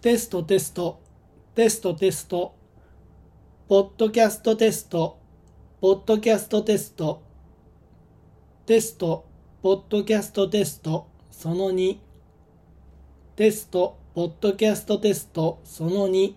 テストテストテストテストポッドキャストテストポッドキャストテストテストポッドキャストテストその2テストポッドキャストテストその2